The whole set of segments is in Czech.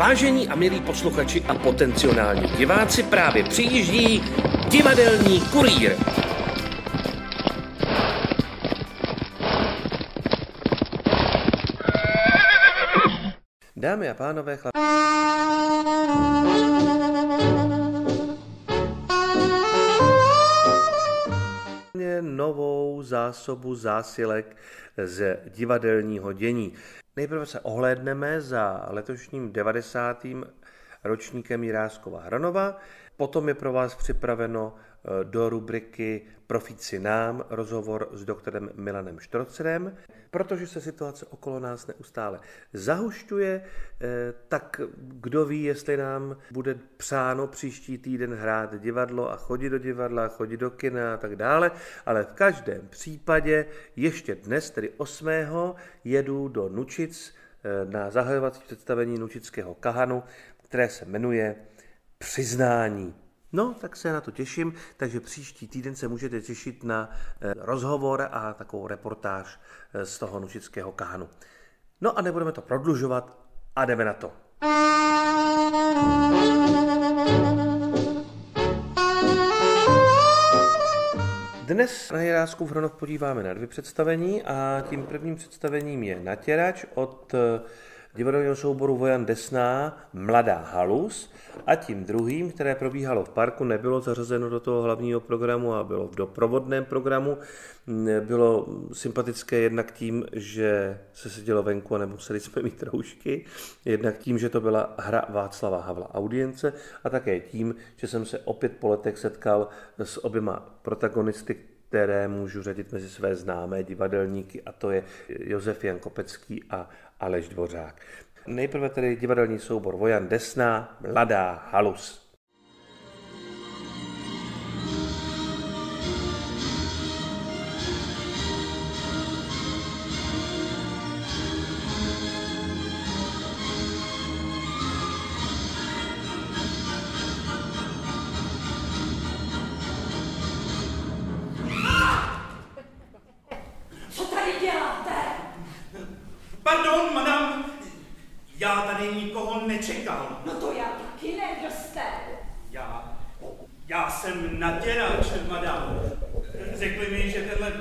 Vážení a milí posluchači a potenciální diváci, právě přijíždí divadelní kurýr. Dámy a pánové, chlap... novou zásobu zásilek z divadelního dění. Nejprve se ohlédneme za letošním 90. ročníkem Jiráskova Hranova, potom je pro vás připraveno do rubriky Profíci nám rozhovor s doktorem Milanem Štrocerem. Protože se situace okolo nás neustále zahušťuje, eh, tak kdo ví, jestli nám bude přáno příští týden hrát divadlo a chodit do divadla, chodit do kina a tak dále, ale v každém případě ještě dnes, tedy 8. jedu do Nučic eh, na zahajovací představení Nučického kahanu, které se jmenuje Přiznání. No, tak se na to těším, takže příští týden se můžete těšit na eh, rozhovor a takovou reportáž eh, z toho nučického kánu. No a nebudeme to prodlužovat a jdeme na to. Dnes na Jirásku v Hronov podíváme na dvě představení a tím prvním představením je Natěrač od eh, divadelního souboru Vojan Desná Mladá halus a tím druhým, které probíhalo v parku, nebylo zařazeno do toho hlavního programu a bylo v doprovodném programu. Bylo sympatické jednak tím, že se sedělo venku a nemuseli jsme mít roušky, jednak tím, že to byla hra Václava Havla audience a také tím, že jsem se opět po letech setkal s oběma protagonisty, které můžu řadit mezi své známé divadelníky, a to je Josef Jan Kopecký a Aleš Dvořák. Nejprve tedy divadelní soubor Vojan Desná, Mladá Halus. já jsem naděrač, madám. Řekli mi, že tenhle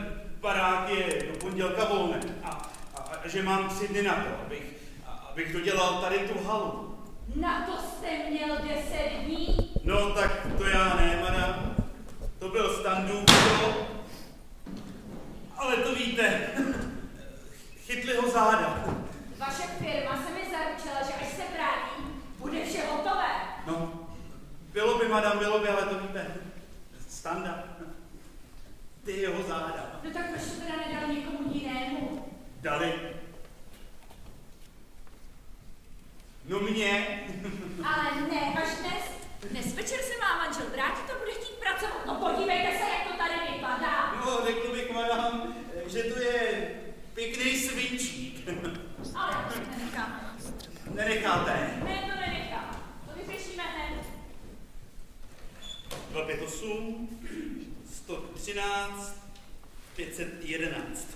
barák je do pondělka volný a, a, a že mám tři dny na to, abych, a, abych dodělal tady tu halu. Na to jste měl deset dní? No tak to já ne, madám. To byl standů, ale to víte, chytli ho záda. Vaše firma se mi zaručila, že až se vrátím, bude vše hotové. Bylo by, madam, bylo by, ale to víte. Standard. Ty jeho záda. No tak proč to teda nedal někomu jinému? Dali. No mě. ale ne, až dnes. Dnes večer se má manžel vrátit to bude chtít pracovat. No podívejte se, jak to tady vypadá. No, řekl bych, madam, že to je pěkný svinčík. Ale to nenecháme. Nenecháte? Ne, to nenechám. To vyřešíme hned. 258, 113, 511.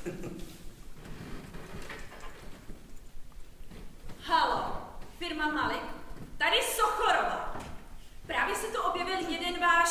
Halo, firma Malik, tady Sochorova. Právě se tu objevil jeden váš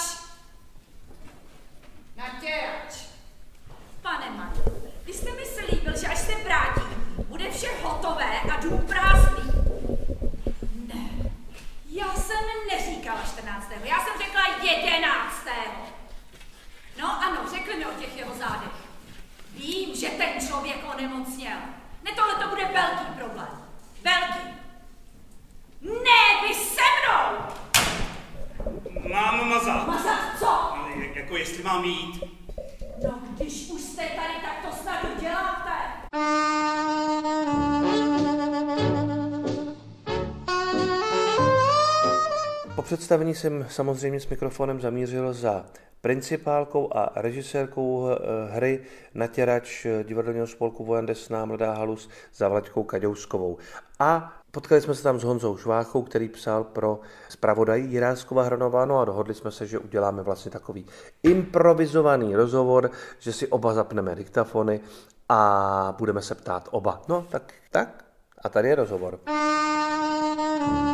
představení jsem samozřejmě s mikrofonem zamířil za principálkou a režisérkou eh, hry Natěrač eh, divadelního spolku Vojan Desná Mladá halus za Vlaďkou Kaďouskovou. A potkali jsme se tam s Honzou Šváchou, který psal pro zpravodaj Jiráskova Hranováno a dohodli jsme se, že uděláme vlastně takový improvizovaný rozhovor, že si oba zapneme diktafony a budeme se ptát oba. No tak, tak. A tady je rozhovor. Thank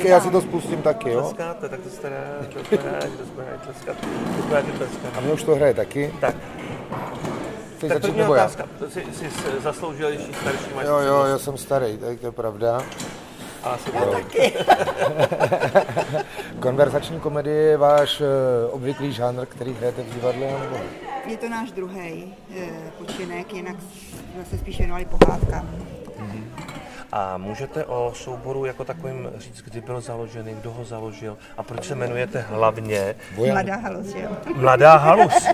Počkej, já si to spustím taky, jo? Tleskáte, tak to jste rád, to jste rád, to jste rád tleskat. Děkujete tleskat. A mě už to hraje taky. Tak, Chceš tak začít první nebo já? otázka. To jsi, jsi zasloužil ještě starší máš Jo, jo, já jsem starý, tak to je pravda. A asi to. Konverzační komedie je váš eh, obvyklý žánr, který hrajete v divadle, nebo ne? Je to náš druhý počinek, jinak jsme se spíš věnovali pohádkám. A můžete o souboru jako takovým říct, kdy byl založený, kdo ho založil a proč se jmenujete hlavně Bojan, Mladá halus, že jo? Mladá Halus.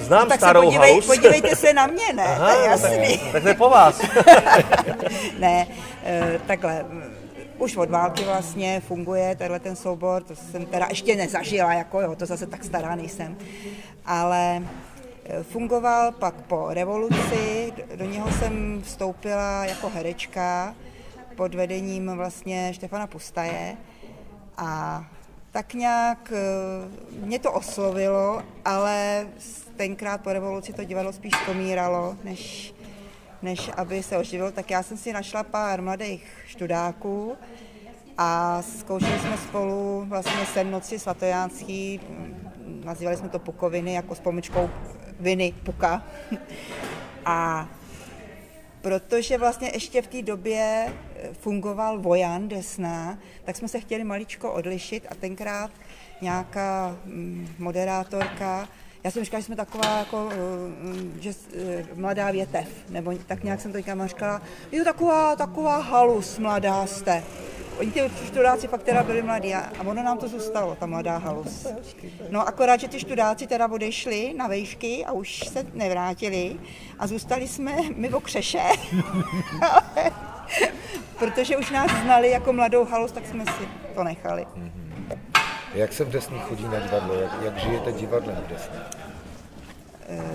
Znám Tak se starou podívej, Halus. podívejte se na mě, ne? to je tak, jasný. tak to je po vás. Ne, eh, takhle, už od války vlastně funguje tenhle ten soubor, to jsem teda ještě nezažila, jako jo, to zase tak stará nejsem, ale eh, fungoval pak po revoluci, do- do něho jsem vstoupila jako herečka pod vedením vlastně Štefana Pustaje a tak nějak eh, mě to oslovilo, ale tenkrát po revoluci to divadlo spíš komíralo, než, než aby se oživilo, tak já jsem si našla pár mladých študáků a zkoušeli jsme spolu vlastně sen noci svatojánský, nazývali jsme to pukoviny jako s pomyčkou viny puka. A protože vlastně ještě v té době fungoval Vojan Desna, tak jsme se chtěli maličko odlišit a tenkrát nějaká mm, moderátorka, já jsem říkala, že jsme taková jako, mm, že eh, mladá větev, nebo tak nějak jsem to říkala, říkala, jo taková, taková halus mladá jste. Oni ty študáci fakt teda byli mladí a a ono nám to zůstalo, ta mladá halus. No akorát, že ty študáci teda odešli na vejšky a už se nevrátili a zůstali jsme my v okřeše. Protože už nás znali jako mladou halus, tak jsme si to nechali. jak se v Desných chodí na divadlo, jak, jak žijete divadlem v Desných?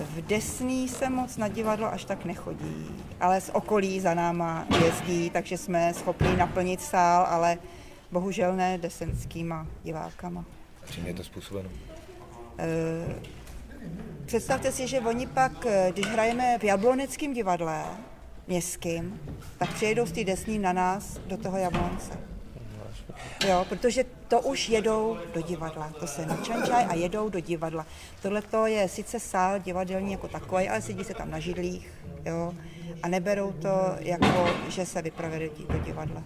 V Desný se moc na divadlo až tak nechodí, ale z okolí za náma jezdí, takže jsme schopni naplnit sál, ale bohužel ne desenskýma divákama. Čím je to způsobeno? Představte si, že oni pak, eh, když hrajeme v Jabloneckém divadle, městským, tak přijedou z té desní na nás do toho Jablonce. Jo, protože to už jedou do divadla. To se načančají a jedou do divadla. Tohle to je sice sál divadelní jako takový, ale sedí se tam na židlích, jo, a neberou to jako, že se vypravili do di- do divadla.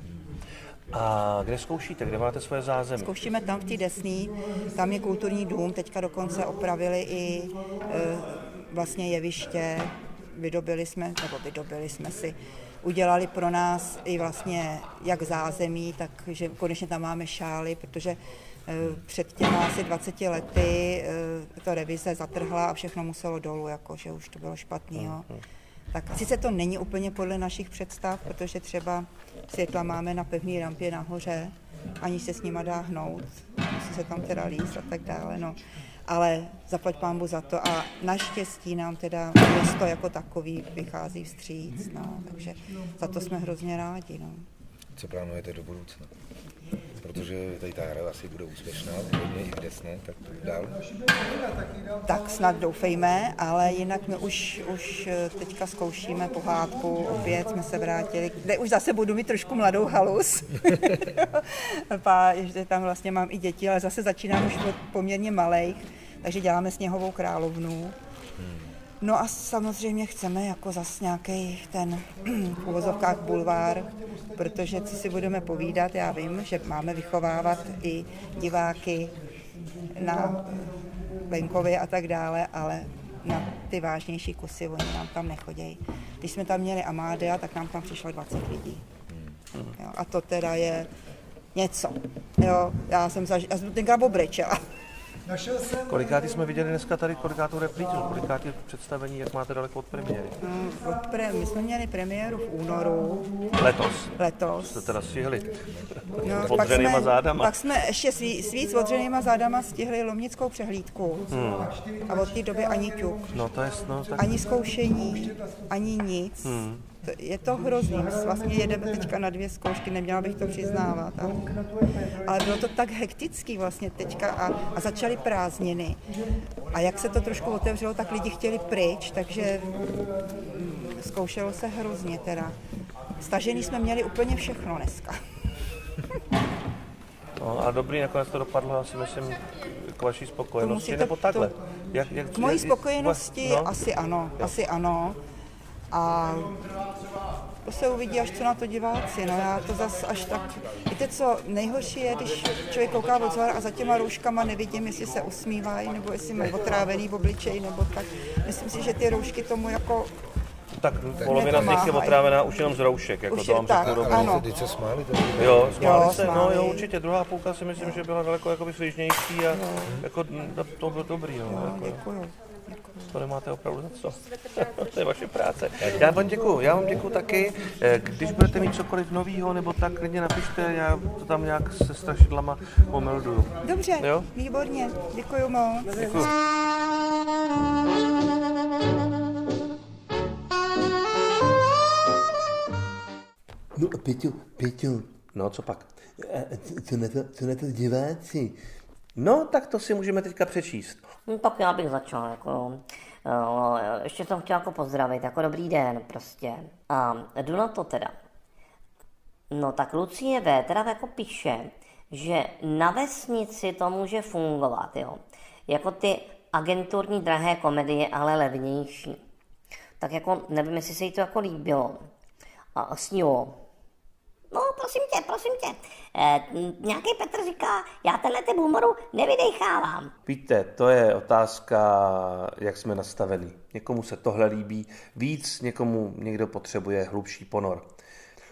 A kde zkoušíte, kde máte svoje zázemí? Zkoušíme tam v té Desný, tam je kulturní dům, teďka dokonce opravili i e, vlastně jeviště, vydobili jsme, nebo vydobili jsme si, udělali pro nás i vlastně jak zázemí, tak že konečně tam máme šály, protože e, před těma asi 20 lety e, to revize zatrhla a všechno muselo dolů, jako, že už to bylo špatný. Jo. Tak sice to není úplně podle našich představ, protože třeba světla máme na pevné rampě nahoře, ani se s nima dá hnout, musí se tam teda líst a tak dále, no. Ale zaplať pámbu za to a naštěstí nám teda město jako takový vychází vstříc, no, takže za to jsme hrozně rádi, no. Co plánujete do budoucna? Protože tady ta hra asi bude úspěšná, hodně i v Desné, tak dál. Tak snad doufejme, ale jinak my už, už eh, teďka zkoušíme pohádku, opět jsme se vrátili, kde už zase budu mít trošku mladou halus. Pá, že tam vlastně mám i děti, ale zase začínám už od poměrně malých, takže děláme sněhovou královnu. No a samozřejmě chceme jako zas nějaký ten v uvozovkách bulvár, protože co si budeme povídat, já vím, že máme vychovávat i diváky na venkově a tak dále, ale na ty vážnější kusy oni nám tam nechodějí. Když jsme tam měli Amádea, tak nám tam přišlo 20 lidí. Jo, a to teda je něco. Jo, já jsem, zaž... já jsem tenkrát obrečela. Kolikátý jsme viděli dneska tady, kolikátou reprízu, kolikátý představení, jak máte daleko od premiéry? Od pre... My jsme měli premiéru v únoru Letos. letos. Jste teda stihli. No, Odřenýma zádama. pak jsme ještě s, ví- s víc odřenýma zádama stihli lomnickou přehlídku. Hmm. A od té doby ani ťuk. No to je, no tak Ani zkoušení, ani nic. Hmm. Je to hrozný. Vlastně jedeme teďka na dvě zkoušky, neměla bych to přiznávat. A, ale bylo to tak hektický vlastně teďka a, a začaly prázdniny. A jak se to trošku otevřelo, tak lidi chtěli pryč, takže mm, zkoušelo se hrozně teda. Stažený jsme měli úplně všechno dneska. No, a dobrý, nakonec to dopadlo, asi myslím, k vaší spokojenosti, musíte- nebo takhle. to- Jak, jak, K mojí spokojenosti no, asi ano, asi ano. A to se uvidí, až co na to diváci. No já to zas až tak... Víte co, nejhorší je, když člověk kouká od a za těma rouškama nevidím, jestli se usmívají, nebo jestli mají otrávený v obličeji, nebo tak. Myslím si, že ty roušky tomu jako... Tak polovina z nich je otrávená už jenom z roušek, jako Už to vám tak. řeknu rovnou. Ano. teď se smáli, Jo, smáli Jo, se, no smáli. jo, určitě. Druhá půlka si myslím, že byla daleko jakoby svižnější a jako no, to bylo dobrý, no, No, jako, děkuju. To nemáte opravdu za co. to je vaše práce. Já vám děkuju, já vám děkuju taky. Eh, Když budete mít cokoliv novýho, nebo tak, klidně napište, já to tam nějak se strašidlama omelduju. Dobře, Jo? výborně, děkuju moc. Děkuju. No a Peťo, Peťo, No, co pak? a a co- co na to, co na to diváci? No, tak to si můžeme teďka přečíst. No, tak já bych začal, jako. Eh, Ještě jsem chtěl jako pozdravit, jako dobrý den prostě. A jdu na to teda. No tak Lucie V. teda jako píše, že na vesnici to může fungovat, jo. Jako ty agenturní drahé komedie, ale levnější. Tak jako nevím, jestli se jí to jako líbilo. A snilo. No, prosím tě, prosím tě. E, nějaký Petr říká, já tenhle typ humoru nevydechávám. Víte, to je otázka, jak jsme nastavení. Někomu se tohle líbí víc, někomu někdo potřebuje hlubší ponor.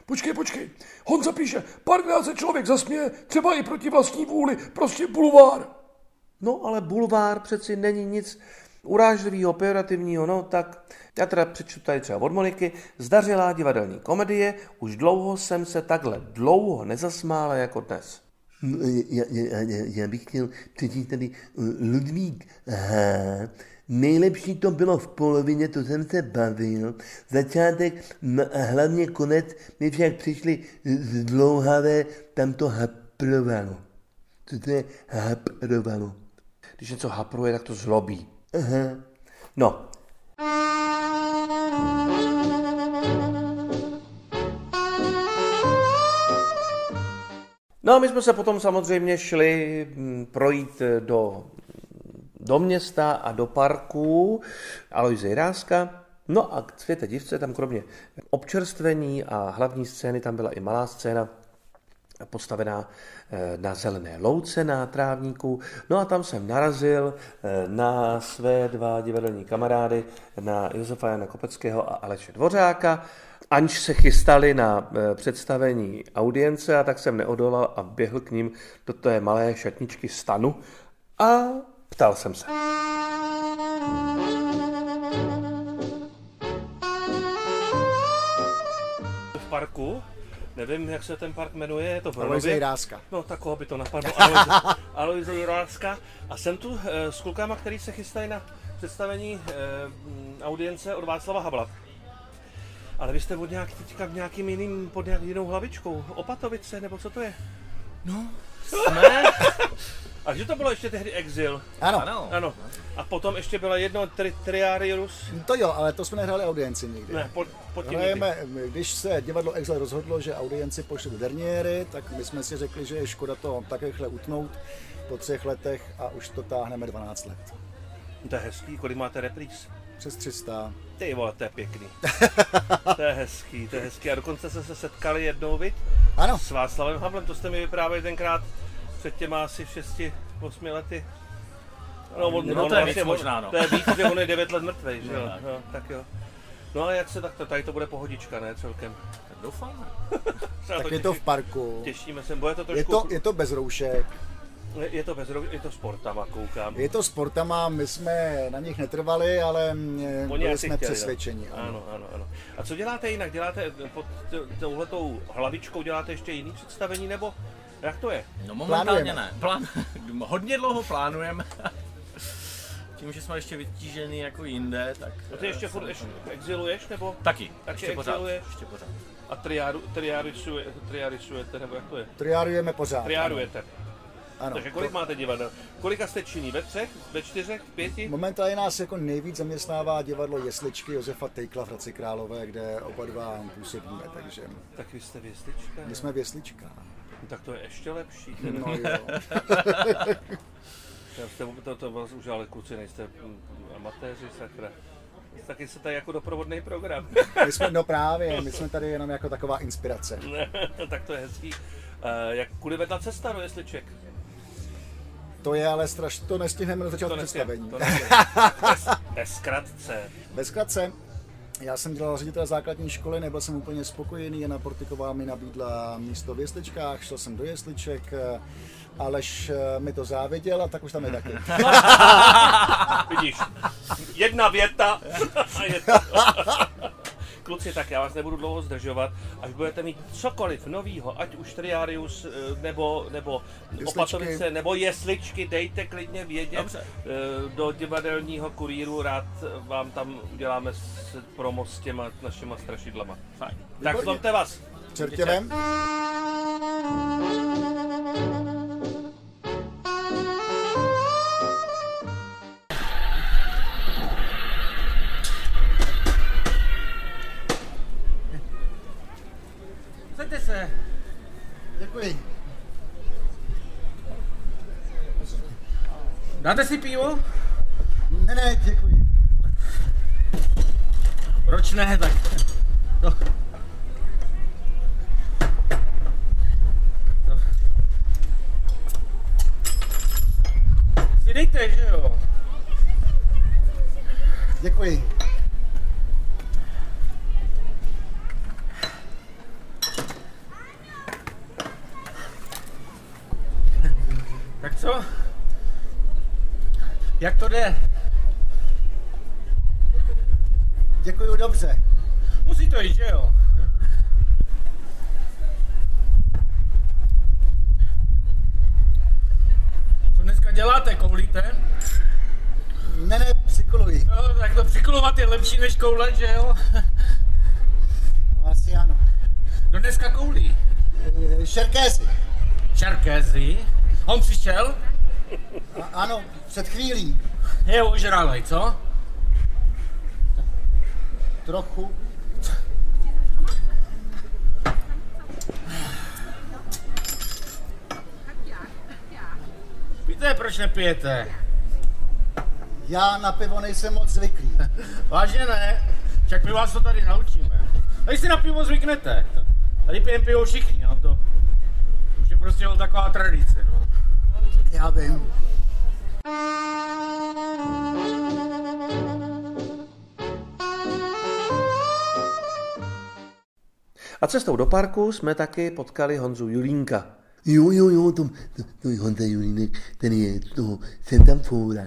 Počkej, počkej. Honza píše, párkrát se člověk zasměje, třeba i proti vlastní vůli, prostě bulvár. No, ale bulvár přeci není nic urážlivého, pejorativního, no tak já teda přečtu tady třeba od Moniky. Zdařilá divadelní komedie, už dlouho jsem se takhle dlouho nezasmála jako dnes. Já, já, já, já bych chtěl přečíst tady uh, Ludvík H. Nejlepší to bylo v polovině, to jsem se bavil. Začátek hlavně konec mi však přišli zdlouhavé, tam to haprovalo. Co to je haprovalo? Když něco hapruje, tak to zlobí. No, No a my jsme se potom samozřejmě šli mm, projít eh, do, do města a do parku Alojze Jiráska. No a k světe divce tam kromě občerstvení a hlavní scény tam byla i malá scéna postavená eh, na zelené louce na trávníku. No a tam jsem narazil eh, na své dva divadelní kamarády, na Josefa Jana Kopeckého a Aleše Dvořáka. Anž se chystali na eh, představení audience a tak jsem neodolal a běhl k ním do té malé šatničky stanu a ptal jsem se. V parku, nevím, jak se ten park jmenuje, je to v Jiráska. No, tak koho by to napadlo, Alois- Aloise Jiráska. A jsem tu eh, s klukama, který se chystají na představení eh, m, audience od Václava Havla. Ale vy jste od nějak, teďka v nějakým jiným, pod nějak jinou hlavičkou. Opatovice, nebo co to je? No, Jsme? A že to bylo ještě tehdy Exil? ano, Ano. Ano. A potom ještě byla jedno tri, Triarius? to jo, ale to jsme nehráli audienci nikdy. Ne, pod, pod tím Hrajeme, když se divadlo Exile rozhodlo, že audienci pošle do Derniéry, tak my jsme si řekli, že je škoda to tak rychle utnout po třech letech a už to táhneme 12 let. To je hezký, kolik máte repríz? Přes 300. Ty vole, to je pěkný. to je hezký, to je hezký. A dokonce jste se setkali jednou, viď? Ano, S Václavem Havlem, to jste mi vyprávěli tenkrát před těma asi 6-8 lety. No, on, No, on to je vlastně- víc možná, no. To je víc, že on je 9 let mrtvej, že jo? tak. No, tak jo. No a jak se tak to, tady to bude pohodička, ne celkem. Tak doufám. Tak to je to v těší- parku. Těšíme se, bude to Je trošku, to, je to bez roušek, je, je to bez je to sportama, koukám. je to sportama, my jsme na nich netrvali, ale mm, Oni byli asi jsme chtěli, přesvědčeni. Ano. Ano, ano, ano. A co děláte jinak? Děláte pod t- touhletou hlavičkou děláte ještě jiný představení, nebo jak to je? No momentálně Plánujeme. ne. Plán... Hodně dlouho plánujeme. Tím, že jsme ještě vytížený jako jinde, tak... No ty ještě furt ještě exiluješ, nebo? Taky, Taky ještě pořád. exiluješ? Ještě pořád. A triáru, triárisuje, triárisujete, nebo jak to je? Triárujeme pořád. Triárujete. Ano. Takže kolik To- máte divadel? Kolika jste činní? Ve třech? Ve čtyřech? V pěti? Momentálně nás jako nejvíc zaměstnává divadlo Jesličky Josefa Tejkla v Hradci Králové, kde oba dva působíme, takže Tak vy jste věslička. my jsme v Jesličkách. No, tak to je ještě lepší. No jo. Já jste, to, to vás už ale kluci nejste amatéři, sakra. Taky se tady jako doprovodný program. My jsme, no právě, my jsme tady jenom jako taková inspirace. tak to je hezký. Uh, jak kudy vedla cesta do Jesliček? To je ale strašně, to nestihneme na začátku představení. To. Bez, bez zkratce. Ve zkratce, já jsem dělal ředitele základní školy, nebyl jsem úplně spokojený, Jana Portiková mi nabídla místo v jesličkách, šel jsem do jesliček, eh, Aleš eh, mi to záviděl a tak už tam je taky. Vidíš, jedna věta a je to. Kluci, tak já vás nebudu dlouho zdržovat. Až budete mít cokoliv novýho, ať už Triarius, eh, nebo, nebo Opatovice, nebo Jesličky, dejte klidně vědět Dobře. eh, do divadelního kuríru. Rád vám tam uděláme s promo s těma našima strašidlama. Fajn. Tak zlomte vás. Čertěvem? Saďte Dáte si pivo? Ne, ne, děkuji. Proč ne, tak... To... To... Si dejte, že jo? Děkuji. Tak co? Jak to jde? Děkuji dobře. Musí to jít, že jo? Co dneska děláte, koulíte? Ne, ne, přikoluji. No, tak to přikulovat je lepší než koule, že jo? No, asi ano. Kdo dneska koulí? Eh, Šerkézy. Čarkézy. On přišel? A, ano, před chvílí. Je ožralej, co? Trochu. Víte, proč nepijete? Já na pivo nejsem moc zvyklý. Vážně ne, však my vás to tady naučíme. Tady si na pivo zvyknete. Tady pijeme pivo všichni, no to už je prostě taková tradice, no. Já vím. A cestou do parku jsme taky potkali Honzu Julínka. Jo, jo, jo, to, to, to je Honza Julínek, ten je toho jsem tam fóra.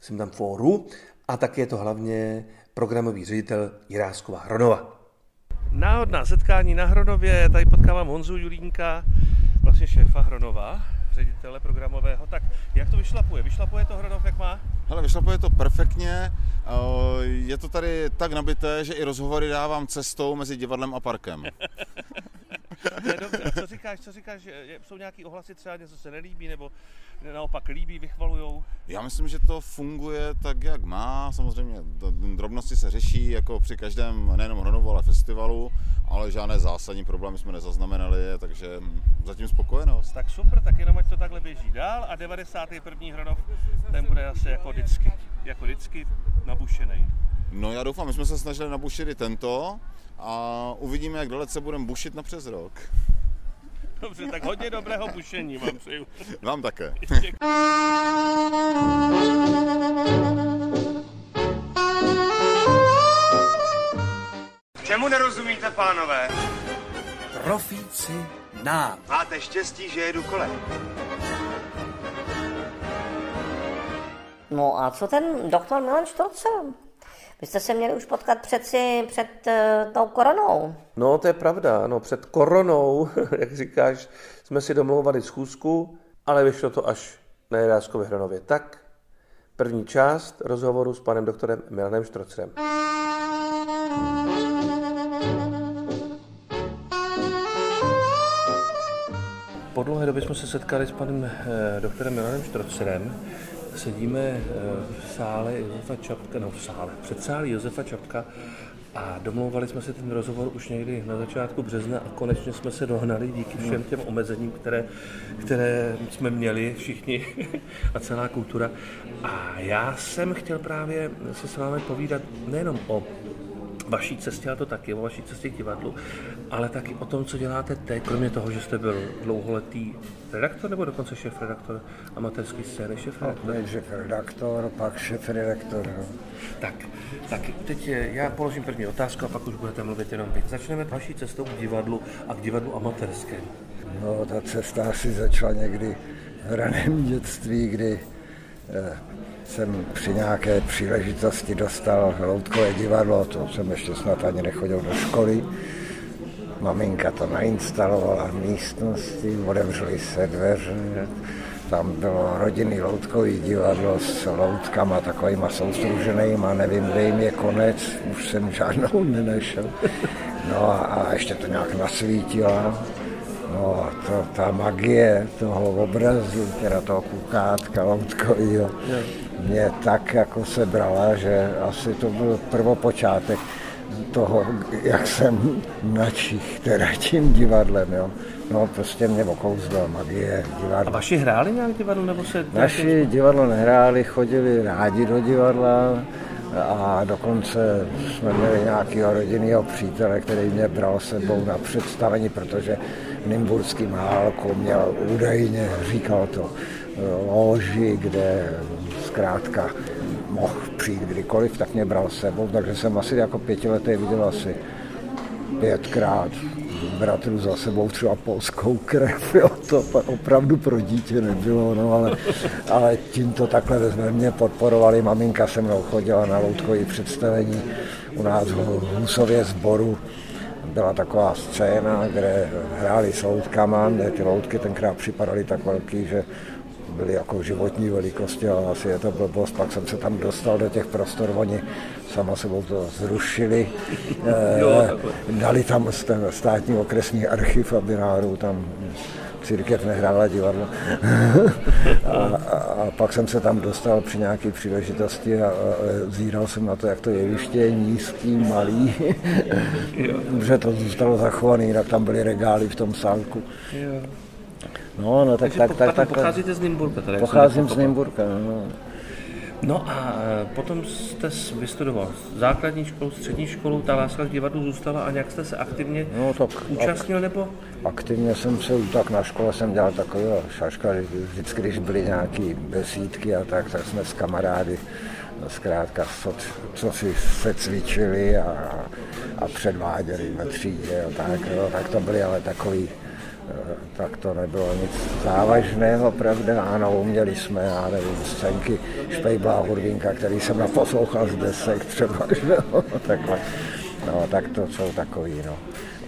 Jsem tam fóru a tak je to hlavně programový ředitel Jiráskova Hronova. Náhodná setkání na Hronově, tady potkávám Honzu Julínka, vlastně šéfa Hronova, ředitele programového. Tak jak to vyšlapuje? Vyšlapuje to Hronov, jak má? Hele, vyšlapuje to perfektně. Eh, Je to tady tak nabité, že i rozhovory dávám cestou mezi divadlem a parkem. Dobře. A co říkáš, co říkáš, jsou nějaký ohlasy třeba něco se nelíbí, nebo naopak líbí, vychvalujou? Já myslím, že to funguje tak, jak má. Samozřejmě drobnosti se řeší, jako při každém, nejenom Hronovu, ale festivalu, ale žádné zásadní problémy jsme nezaznamenali, takže hm, zatím spokojenost. Tak super, tak jenom ať to takhle běží dál a 91. Hronov, ten bude asi jako vždycky, jako vždycky nabušený. No já doufám, my jsme se snažili nabušit i tento a uvidíme, jak dalece budeme bušit na přes rok. Dobře, tak hodně dobrého bušení vám přeju. Vám také. Čemu nerozumíte, pánové? Profíci nám. Máte štěstí, že jedu kolem. No a co ten doktor Milan Štorcel? Vy jste se měli už potkat přeci před uh, tou koronou. No, to je pravda, no, před koronou, jak říkáš, jsme si domlouvali schůzku, ale vyšlo to až na Jiráskově Hronově. Tak, první část rozhovoru s panem doktorem Milanem Štrocerem. Po dlouhé době jsme se setkali s panem eh, doktorem Milanem Štrocerem sedíme eh, v sále Josefa Čapka, no v sále, před sály Josefa Čapka a domlouvali jsme si ten rozhovor už někdy na začátku března a konečně jsme se dohnali díky všem těm omezením, které, které jsme měli všichni a celá kultura. A já jsem chtěl právě se s vámi povídat nejenom o vaší cestě, a to taky, o vaší cestě k divadlu, ale taky o tom, co děláte teď, kromě toho, že jste byl dlouholetý redaktor nebo dokonce šéf-redaktor amatérské scény, šéf-redaktor? No, šéf redaktor, pak šéf redaktor. No. Tak, tak teď je- já položím první otázku a pak už budete mluvit jenom vy. Začneme vaší cestou k divadlu a k divadlu amatérskému. No, ta cesta asi začala někdy v raném dětství, kdy eh, jsem při nějaké příležitosti dostal loutkové divadlo, to jsem ještě snad ani nechodil do školy. Maminka to nainstalovala v místnosti, otevřely se dveře, tam bylo rodinný loutkový divadlo s loutkama takovýma soustruženýma, nevím, kde jim je konec, už jsem žádnou nenašel. No a, a ještě to nějak nasvítila. No a to, ta magie toho obrazu, teda toho kukátka loutkovýho, mě tak jako sebrala, že asi to byl prvopočátek toho, jak jsem načich teda tím divadlem, jo. No prostě mě okouzla magie A divadla. vaši hráli nějak divadlo, nebo se... Naši divadlo nehráli, chodili rádi do divadla a dokonce jsme měli nějakého rodinného přítele, který mě bral sebou na představení, protože v Nymburském hálku měl údajně, říkal to, loži, kde zkrátka mohl přijít kdykoliv, tak mě bral sebou, takže jsem asi jako pětiletý viděl asi pětkrát bratrů za sebou třeba polskou krev, jo, to opravdu pro dítě nebylo, no, ale, ale tím to takhle ve mě podporovali, maminka se mnou chodila na loutkový představení u nás v Husově sboru, byla taková scéna, kde hráli s loutkama, kde ty loutky tenkrát připadaly tak velký, že byly jako životní velikosti, ale asi je to blbost. Pak jsem se tam dostal do těch prostor, oni sama sebou to zrušili, takhle. dali tam st- státní okresní archiv, aby náhodou tam církev nehrála divadlo. a, a, a, pak jsem se tam dostal při nějaké příležitosti a, a zíral jsem na to, jak to jeviště je nízký, malý, že to zůstalo zachované, jinak tam byly regály v tom sálku. Jo. No, no, tak, Takže tak, po- tak, tak, pocházíte z Nymburka, jsem Pocházím z. Nymburka, no. No a e, potom jste vystudoval základní školu, střední školu, ta láska k divadlu zůstala a nějak jste se aktivně No, tak účastnil, nebo? Aktivně jsem se, tak na škole jsem dělal takového šaška, vždycky, když byly nějaké besídky a tak, tak jsme s kamarády no, zkrátka, co, co si se cvičili a, a předváděli ve třídě, a tak, jo, tak to byly ale takový, eh, tak to nebylo nic závažného, pravda, ano, uměli jsme, já nevím, scénky Špejbla a Hurvinka, který jsem naposlouchal z desek třeba, že jo, takhle, no, tak to jsou takový, no.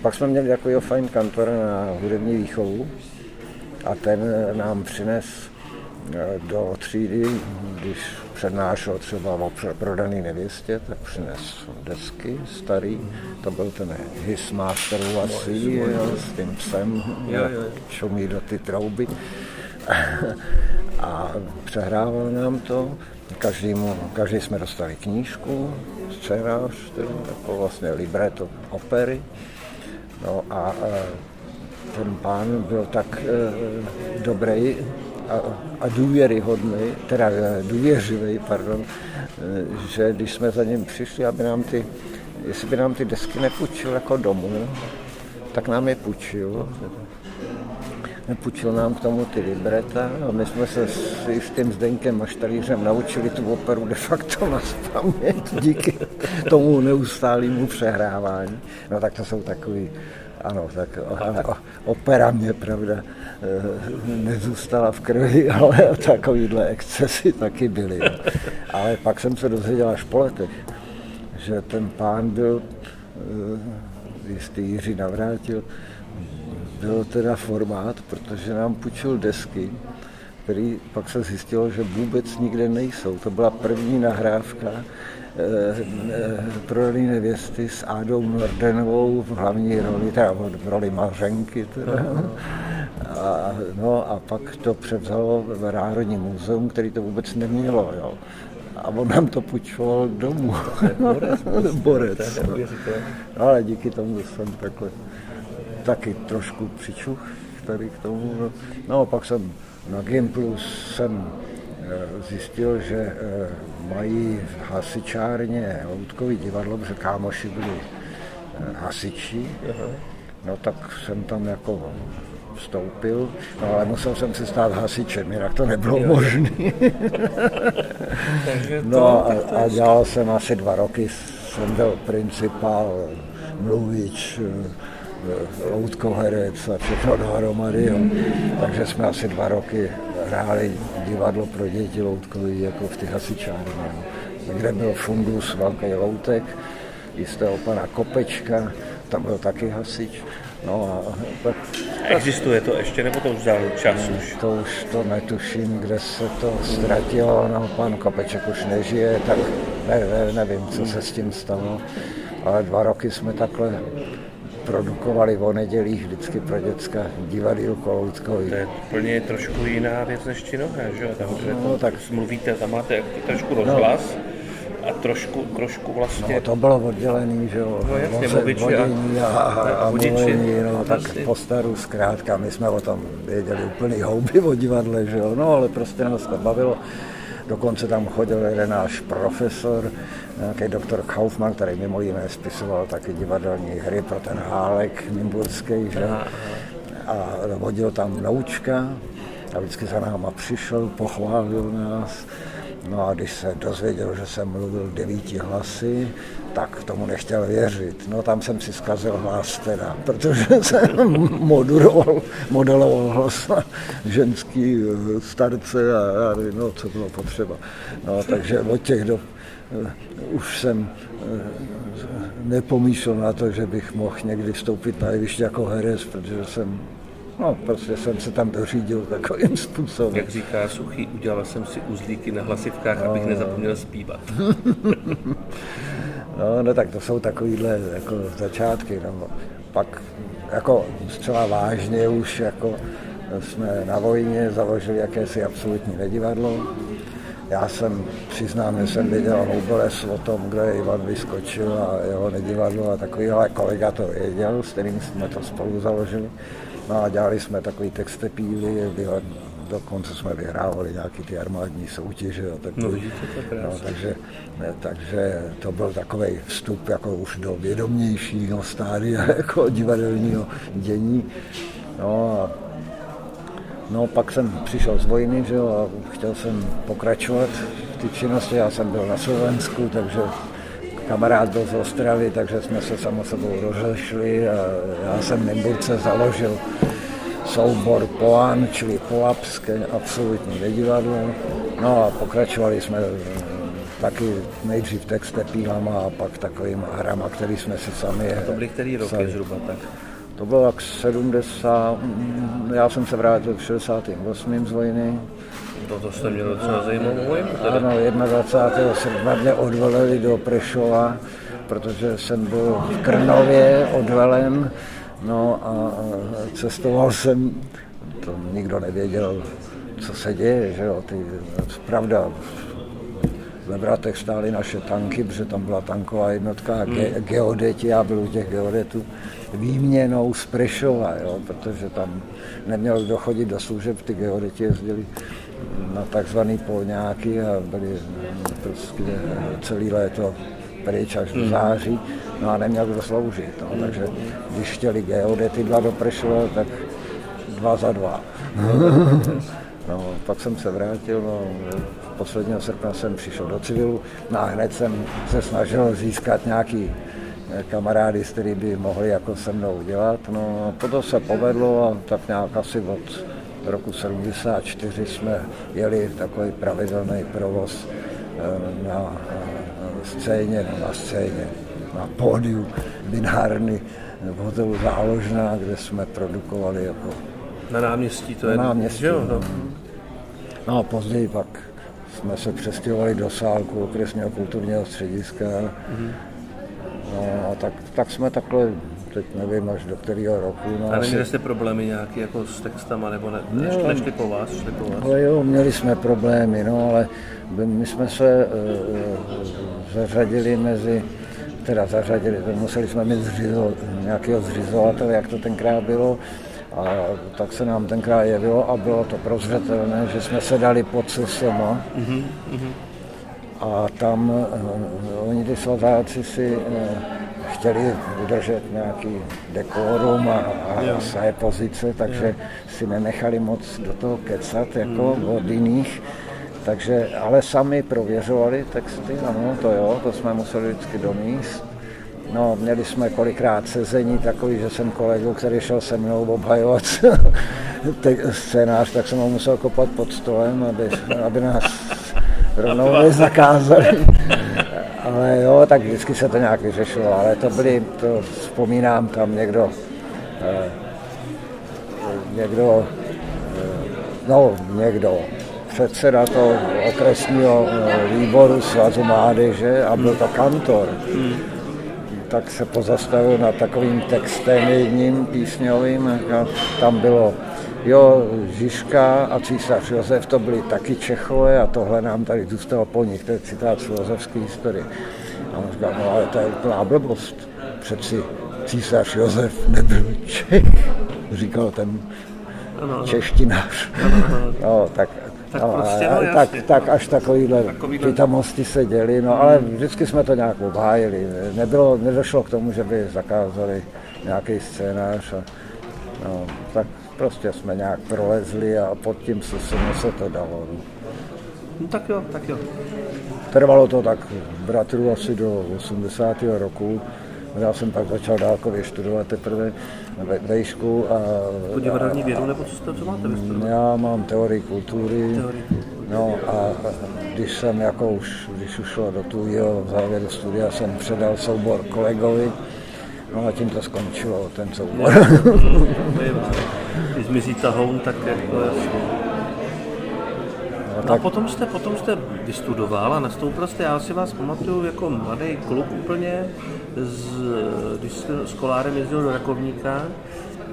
Pak jsme měli takového fajn kantora na hudební výchovu a ten nám přines eh, do třídy, když přednášel třeba o pr- prodaný nevěstě, tak přines desky starý, to byl ten Hismasterů asi, jo, s tím psem, Jo, jo, čumí do ty trouby. A přehrával nám to, každému, každý jsme dostali knížku, scénář, jako vlastně libreto opery. No a eh, ten pán byl tak eh, dobrý a, a důvěryhodný, teda eh, důvěřivý, pardon, eh, že když jsme za ním přišli, aby nám ty, jestli by nám ty desky nepůjčil jako domů, tak nám je půjčil. Nepůjčil nám k tomu ty libreta a my jsme se s jistým Zdeňkem Maštalířem naučili tu operu de facto na paměť díky tomu neustálému přehrávání. No tak to jsou takový, ano, tak opera mě, pravda, eh, nezůstala v krvi, ale takovýhle excesy taky byly. Ale pak jsem se dozvěděl až po letech, že ten pán byl, eh, jistý Jiří Navrátil, byl teda formát, protože nám půjčil desky, který pak se zjistilo, že vůbec nikde nejsou. To byla první nahrávka prodaný nevěsty s Ádou Nordenovou v hlavní roli, teda v roli Mařenky. Teda. A, no a pak to převzalo v Národní muzeum, který to vůbec nemělo. Jo. A on nám to půjčoval domů. Borec. Borec. Je No, ale díky tomu jsem takhle taky trošku přičuch tady k tomu. No, no a pak jsem na Gimplu jsem eh, zjistil, že eh, mají v hasičárně loutkový divadlo, protože kámoši byli eh, hasiči. No tak jsem tam jako vstoupil, no ale musel jsem se stát hasičem, jinak to nebylo možné. no a, a dělal jsem asi dva roky, jsem byl principál, mluvič, loutkoherec a všechno dohromady. Jo. Takže jsme asi dva roky hráli divadlo pro děti loutkový jako v těch hasičárně, jo. kde byl fundus velký loutek, jistého pana Kopečka, tam byl taky hasič. No a tak, Existuje to ještě, nebo to už dál čas už? to už to netuším, kde se to ztratilo, no pan Kopeček už nežije, tak ne, ne, nevím, co se s tím stalo, ale dva roky jsme takhle produkovali o nedělích vždycky pro děcka divadýlko loutkový. To je úplně trošku jiná věc než činohra, že jo? Tam, No, to tak- mluvíte, tam máte trošku rozhlas a trošku, trošku vlastně... No, to bylo oddělený, že jo, No, jasně, voze- a- vodění a, a, mluvení, no, No, tak jasně. po staru zkrátka, my jsme o tom věděli úplný houby o divadle, že jo, no, ale prostě nás to bavilo. Dokonce tam chodil jeden náš profesor, nějaký doktor Kaufmann, který mimo jiné spisoval taky divadelní hry pro ten Hálek Nymburský, že? A vodil tam noučka a vždycky za náma přišel, pochválil nás. No a když se dozvěděl, že jsem mluvil devíti hlasy, tak tomu nechtěl věřit. No tam jsem si zkazil hlas teda, protože jsem moduloval, modeloval hlas na ženský starce a já nevím, no, co bylo potřeba. No takže od těch dob eh, už jsem eh, nepomýšlel na to, že bych mohl někdy vstoupit na jeviště jako herec, protože jsem, no prostě jsem se tam dořídil takovým způsobem. Jak říká Suchý, udělal jsem si uzlíky na hlasivkách, abych nezapomněl zpívat. No, no tak to jsou takovýhle jako začátky. No. Pak jako zcela vážně už jako jsme na vojně založili jakési absolutní nedivadlo. Já jsem, přiznám, že jsem věděl houbeles o tom, kdo je Ivan Vyskočil a jeho nedivadlo a takový, ale kolega to věděl, s kterým jsme to spolu založili. No a dělali jsme takový textepíly, dokonce jsme vyhrávali nějaký ty armádní soutěže. A takový, No vidíte, to no, takže, ne, takže to byl takový vstup jako už do vědomějšího stádia jako divadelního dění. No a No, pak jsem přišel z vojny, že jo, a chtěl jsem pokračovat v té činnosti. Já jsem byl na Slovensku, takže kamarád byl z Ostravy, takže jsme se samo sebou rozešli a já jsem v Nymburce založil soubor Poan, čili Poapské absolutní nedivadlo. No a pokračovali jsme eh, taky nejdřív textepílama a pak takovým hrama, který jsme si sami To byly který roky psali. zhruba tak? To bylo jak 70, mm, já jsem se vrátil v 68. z vojny. To, to jste měl docela zajímavou. Ano, 21. srpna mě odveleli do Prešova, protože jsem byl v Krnově odvelen, no a a cestoval jsem, to nikdo nevěděl, co se děje, že jo, ty, pravda, ve Vratech stály naše tanky, protože tam byla tanková jednotka a ge- geodeti, já byl u těch geodetů, výměnou z Prešova, jo, protože tam neměl dochodit do služeb, ty geodeti jezdili na takzvaný polňáky a byli prostě celý léto pryč až do září, no a neměl kdo sloužit, no, takže když chtěli geodety dva do Prešova, tak dva za dva. No, pak jsem se vrátil, no, posledního srpna jsem přišel do civilu, no a hned jsem se snažil získat nějaký eh, kamarády, s který by mohli jako se mnou dělat. No a se povedlo a tak nějak asi od roku 74 jsme jeli takový pravidelný provoz eh, na eh, scéně, na scéně, na pódiu vinárny v hotelu Záložná, kde jsme produkovali jako Na náměstí to na je... náměstí. že Jo, no. No a později pak jsme se přestěhovali do Sálku, okresního kulturního střediska. Mm-hmm. No a tak, tak jsme takhle, teď nevím až do kterého roku. No, a neměli jste problémy nějaké jako s textama, nebo ne, No, nešli, nešli po vás? Šli po vás? Ale jo, měli jsme problémy, no, ale my jsme se uh, zařadili mezi, teda zařadili, museli jsme mít zřizo, nějakého zřizovatele, jak to tenkrát bylo, a tak se nám tenkrát jevilo a bylo to prozřetelné, že jsme se dali pod SSM. Mm-hmm. A tam uh, oni ty svazáci si uh, chtěli udržet nějaký dekorum a, a Jo. své pozice, takže Jo. si nenechali moc do toho kecat jako od jiných. Takže, ale sami prověřovali texty, ano, to jo, to jsme museli vždycky domíst. No, měli jsme kolikrát sezení takový, že jsem kolegu, který šel se mnou obhajovat scénář, tak jsem ho musel kopat pod stolem, aby, aby nás rovnou nezakázali. Ale jo, tak vždycky se to nějak vyřešilo, ale to byly, to vzpomínám tam někdo, eh, někdo, eh, no někdo, předseda toho okresního eh, výboru Svazu mládeže a byl to kantor, tak se pozastavil nad takovým textem jedním písňovým. a Tam bylo, jo, Žižka a císař Josef, to byli taky Čechové a tohle nám tady zůstalo po nich, to je citát z filozofské historie. A on říkal, no ale to je úplná blbost, přeci císař Josef nebyl Čech, říkal ten češtinář. No, tak, Tak no, prostě, no, tak, jasně. tak až takovýhle, Takovýhle- pitomosti se děli, no ale vždycky jsme to nějak obhájili. Nebylo, nedošlo k tomu, že by zakázali nějaký scénář. A, no, tak prostě jsme nějak prolezli a pod tím se, se to dalo. No. No tak jo, tak jo. Trvalo to tak bratru asi do 80. roku. Já jsem pak začal dálkově studovat teprve ve vejšku. A, Po divadelní vědu, nebo co, jste, co máte vystudovat? já mám teorii kultury. Teorii No a když jsem jako už, když už šlo do tvůjho závěru studia, jsem předal soubor kolegovi. No a tím to skončilo, ten soubor. Když zmizí tahoun, tak jako jasně. No a potom jste, potom jste vystudoval a nastoupil jste, já si vás pamatuju jako mladý kluk úplně, z, když jste s kolárem jezdil do Rakovníka,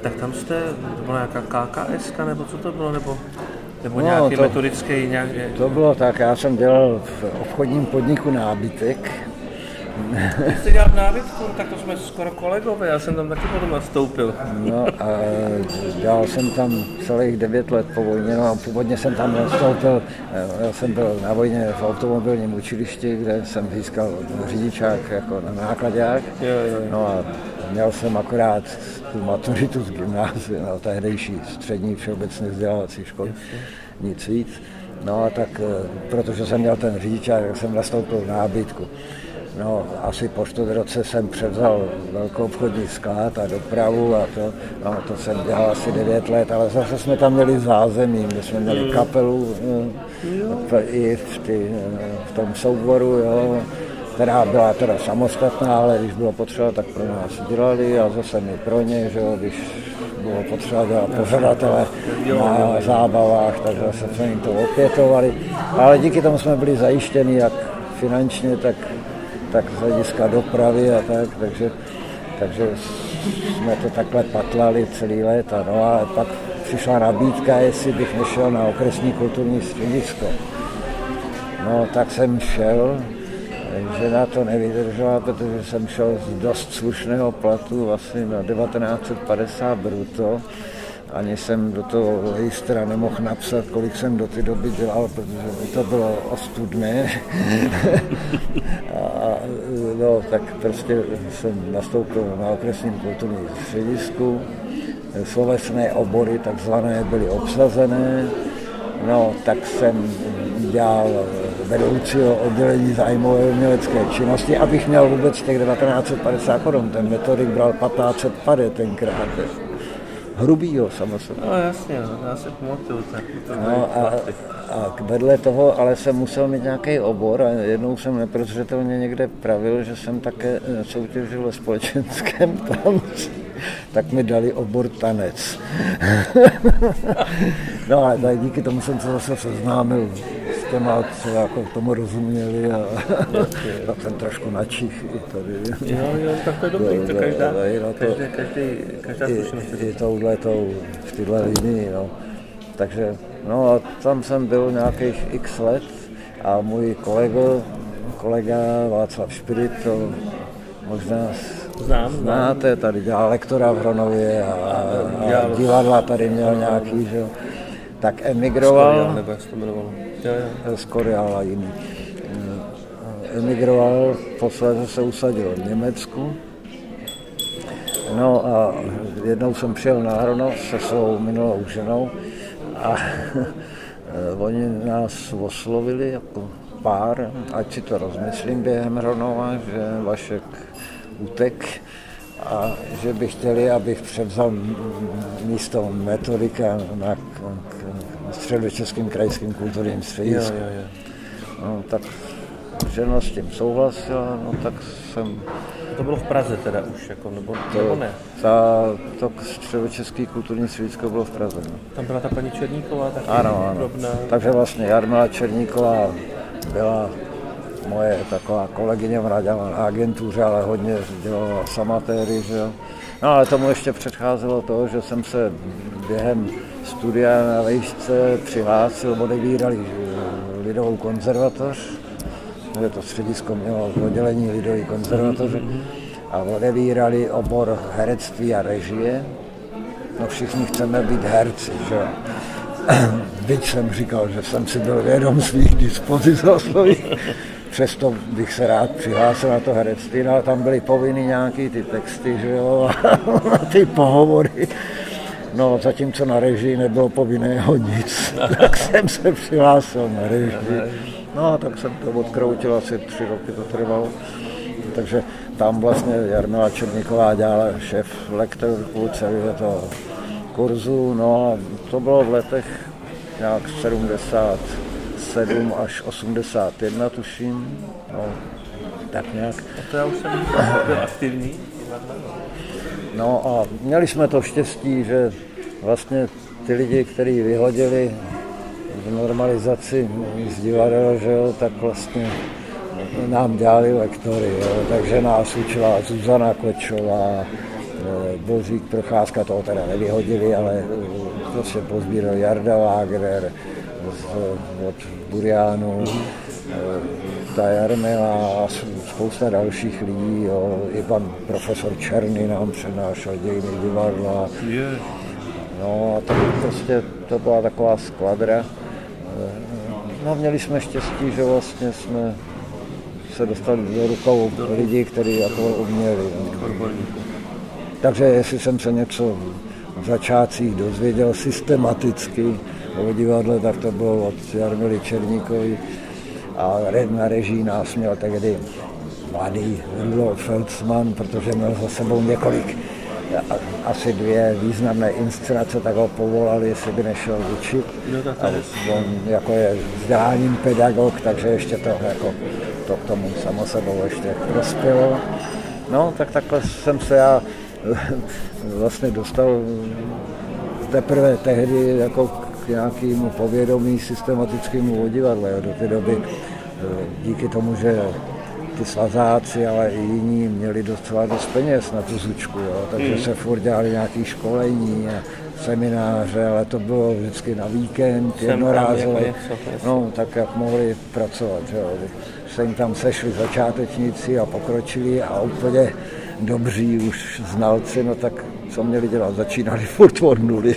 tak tam jste, to byla nějaká KKS, nebo co to bylo, nebo, nebo No, nějaký to- metodický, nějak, To bylo tak, já jsem dělal v obchodním podniku nábytek. Jste dělal nábytku, tak to jsme skoro kolegové, já jsem tam taky potom nastoupil. No a dělal jsem tam celých devět let po vojně, no a původně jsem tam nastoupil, eh, já jsem byl na vojně v automobilním učilišti, kde jsem získal řidičák jako na nákladák. Jo. No a měl jsem akorát tu maturitu z gymnázia, no, tehdejší střední všeobecně vzdělávací školy, nic víc. No a tak, eh, protože jsem měl ten řidičák, tak jsem nastoupil na nábytku. No, asi po čtvrt roce jsem převzal velkou obchodní sklad a dopravu a to, no, to jsem dělal asi 9 let, ale zase jsme tam měli zázemí, my jsme měli Mm. kapelu eh, i v, ty, eh, v tom souboru, jo, která byla teda samostatná, ale když bylo potřeba, tak pro nás dělali a zase my pro ně, že jo, když bylo potřeba dělat pořadatele na zábavách, tak zase jsme jim to opětovali. Ale díky tomu jsme byli zajištěni jak finančně, tak, tak z hlediska dopravy a tak, takže, takže jsme to takhle patlali celý léta. No a pak přišla nabídka, jestli bych nešel na okresní kulturní středisko. No, tak jsem šel, žena to nevydržela, protože jsem šel z dost slušného platu, asi na 1950 bruto. Ani jsem do toho listra nemohl napsat, kolik jsem do té doby dělal, protože by to bylo ostudné. A, no, tak prostě jsem nastoupil na okresním kulturním středisku. Slovesné obory takzvané byly obsazené. No, tak jsem dělal vedoucího oddělení zájmové umělecké činnosti, abych měl vůbec těch 1950 korun. Ten metodik bral 1500 pade tenkrát. Hrubýho samozřejmě. No jasně, no, já si pamatuju. Tak, to No a, a vedle toho ale jsem musel mít nějaký obor a jednou jsem neprozřetelně někde pravil, že jsem také eh, soutěžil ve společenském tanci. Tak mi dali obor tanec. no ale tak díky tomu jsem se zase seznámil s těma, co jako tomu rozuměli a tak jsem trošku načích i tady. Jo, jo, tak to je dobrý, to každá, každý, každý, každá zkušenost. I, i touhletou, v téhle linii, no. Takže, no a tam jsem byl nějakých x let a můj kolego, kolega Václav Špirit, to možná Znám, znáte, tady dělal lektora v Hronově a, a, a divadla tady měl nějaký, že. Tak emigroval. Skorial, nebo jak se to jmenovalo. Jo, jo. Skorial a jiný. Emigroval, posledně se usadil v Německu. No a jednou jsem přijel na Hronov se svou minulou ženou a oni nás oslovili jako pár, ať si to rozmyslím během Hronova, že Vašek utek a že by chtěli, abych převzal místo metodika na, středočeském krajském kulturním středisku. Jo, jo, jo. No, tak žena s tím souhlasila, no tak jsem... To bylo v Praze teda už, jako, nebo, to, nebo ne? Ta, to středočeský kulturní středisko bylo v Praze. No. Tam byla ta paní Černíková taky ano, ano. drobná. Takže vlastně Jarmila Černíková byla moje taková kolegyně, dělala na agentuře, ale hodně dělala samatéry, že jo. No ale tomu ještě předcházelo to, že jsem se během studia na vejšce přihlásil, odebírali Lidovou konzervatoř, že to středisko mělo oddělení Lidové konzervatoře a odebírali obor herectví a režie. No všichni chceme být herci, že jo. Byť jsem říkal, že jsem si byl vědom svých dispozic a svých přesto bych se rád přihlásil na to herectví, no, tam byly povinny nějaký ty texty, že jo, a ty pohovory. No, zatímco na režii nebylo povinného nic, tak jsem se přihlásil na režii. No, tak jsem to odkroutil, asi tři roky to trvalo. Takže tam vlastně Jarmila Černíková dělala šéf lektorku celého toho kurzu, no a to bylo v letech nějak 70 7 až 81, tuším. No, tak nějak. A to já už jsem byl aktivní. No a měli jsme to štěstí, že vlastně ty lidi, kteří vyhodili v normalizaci z divadel, že jo, tak vlastně nám dělali lektory, jo, takže nás učila Zuzana Kočová, Božík Procházka, toho teda nevyhodili, ale prostě pozbíral Jarda Wagner, od Buriánu, ta Jarmila a spousta dalších lidí. Jo. I pan profesor Černý nám přednášel dějiny divadla. No a tak prostě to byla taková skvadra. No měli jsme štěstí, že vlastně jsme se dostali do rukou lidí, kteří jako uměli. No. Takže jestli jsem se něco v začátcích dozvěděl systematicky, o divadle, tak to bylo od Jarmily Černíkovi a na režii nás měl tehdy mladý Rudolf Feldsman, protože měl za sebou několik, asi dvě významné inscenace, tak ho povolali, jestli by nešel učit. No, a on jako je vzděláním pedagog, takže ještě to, jako, to k tomu samo sebou ještě prospělo. No, tak takhle jsem se já vlastně dostal teprve tehdy jako nějakému povědomí systematickému o divadle. Do té doby eh, díky tomu, že ty svazáci, ale i jiní měli docela dost peněz na tu zučku, jo. takže mm. se furt dělali nějaké školení a semináře, ale to bylo vždycky na víkend, jednorázové, no tak jak mohli pracovat, že jo. se jim tam sešli začátečníci a pokročili a úplně dobří už znalci, no tak co měli dělat, začínali furt od nuly,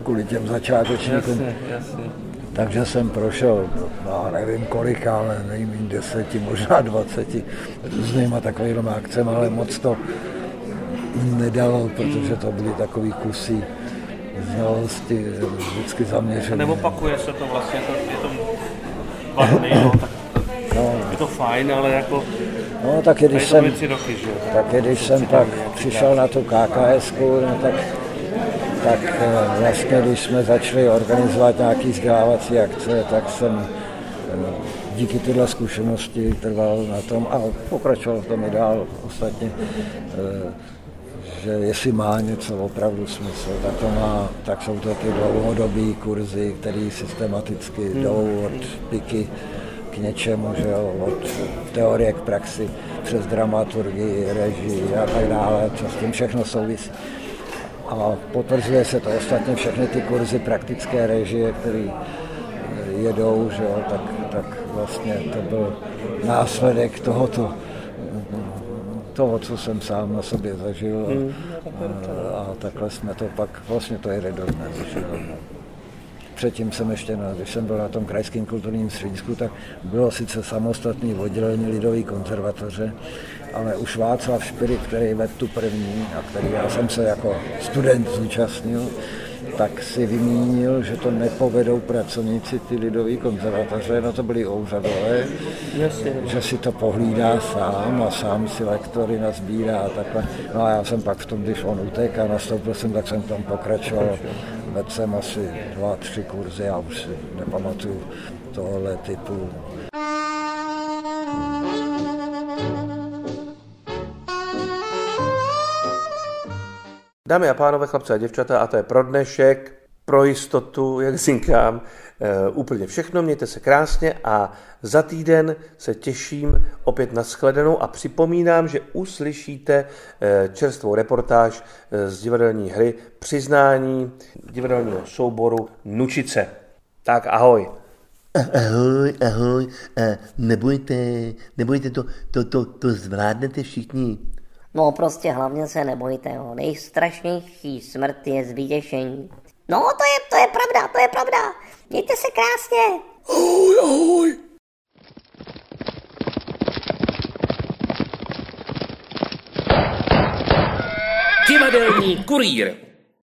kvůli těm začátečníkům. Jasně, jasně. Takže jsem prošel, no, nevím kolik, ale nejméně deseti, možná dvaceti různýma takovými akcemi, ale moc to nedalo, protože to byly takový kusy znalosti vždycky zaměřené. Neopakuje se to vlastně, to, je to vadný, no, tak no. je to fajn, ale jako No tak když jsem, roky, že? tak když jsem pak přišel na tu KKS, no, tak, tak eh, vlastně, když jsme začali organizovat nějaké vzdělávací akce, tak jsem eh, díky tyhle zkušenosti trval na tom a pokračoval v tom i dál. Ostatně eh, že jestli má něco opravdu smysl, tak, to má, tak jsou to ty dlouhodobé kurzy, které systematicky hmm. jdou od piky k něčemu, že jo, od teorie k praxi přes dramaturgii, režii a tak dále, co s tím všechno souvisí. A potvrzuje se to ostatně všechny ty kurzy praktické režie, které jedou, že jo, tak, tak vlastně to byl následek tohoto toho, co jsem sám na sobě zažil a, a, a takhle jsme to pak, vlastně to jede do dnes. Předtím jsem ještě, na, když jsem byl na tom krajském kulturním středisku, tak bylo sice samostatný oddělení lidové konzervatoře, ale už Václav Špirit, který vedl tu první a který já jsem se jako student zúčastnil, tak si vymínil, že to nepovedou pracovníci ty lidové konzervatoře, no to byli úřadové, že si to pohlídá sám a sám si lektory nazbírá a takhle. No a já jsem pak v tom, když on utek a nastoupil jsem, tak jsem tam pokračoval. Vedl jsem asi dva, tři kurzy, já už si nepamatuju tohle typu. Dámy a pánové, chlapci a děvčata, a to je pro dnešek, pro jistotu, jak říkám, úplně všechno. Mějte se krásně a za týden se těším opět na shledanou a připomínám, že uslyšíte e, čerstvou reportáž e, z divadelní hry Přiznání divadelního souboru Nučice. Tak ahoj. Ahoj, ahoj, nebojte, nebojte, to, to, to, to zvládnete všichni. No prostě hlavně se nebojte, jo. nejstrašnější smrt je zvítěšení. No to je, to je pravda, to je pravda. Mějte se krásně. Ahoj, ahoj. Divadelní kurýr.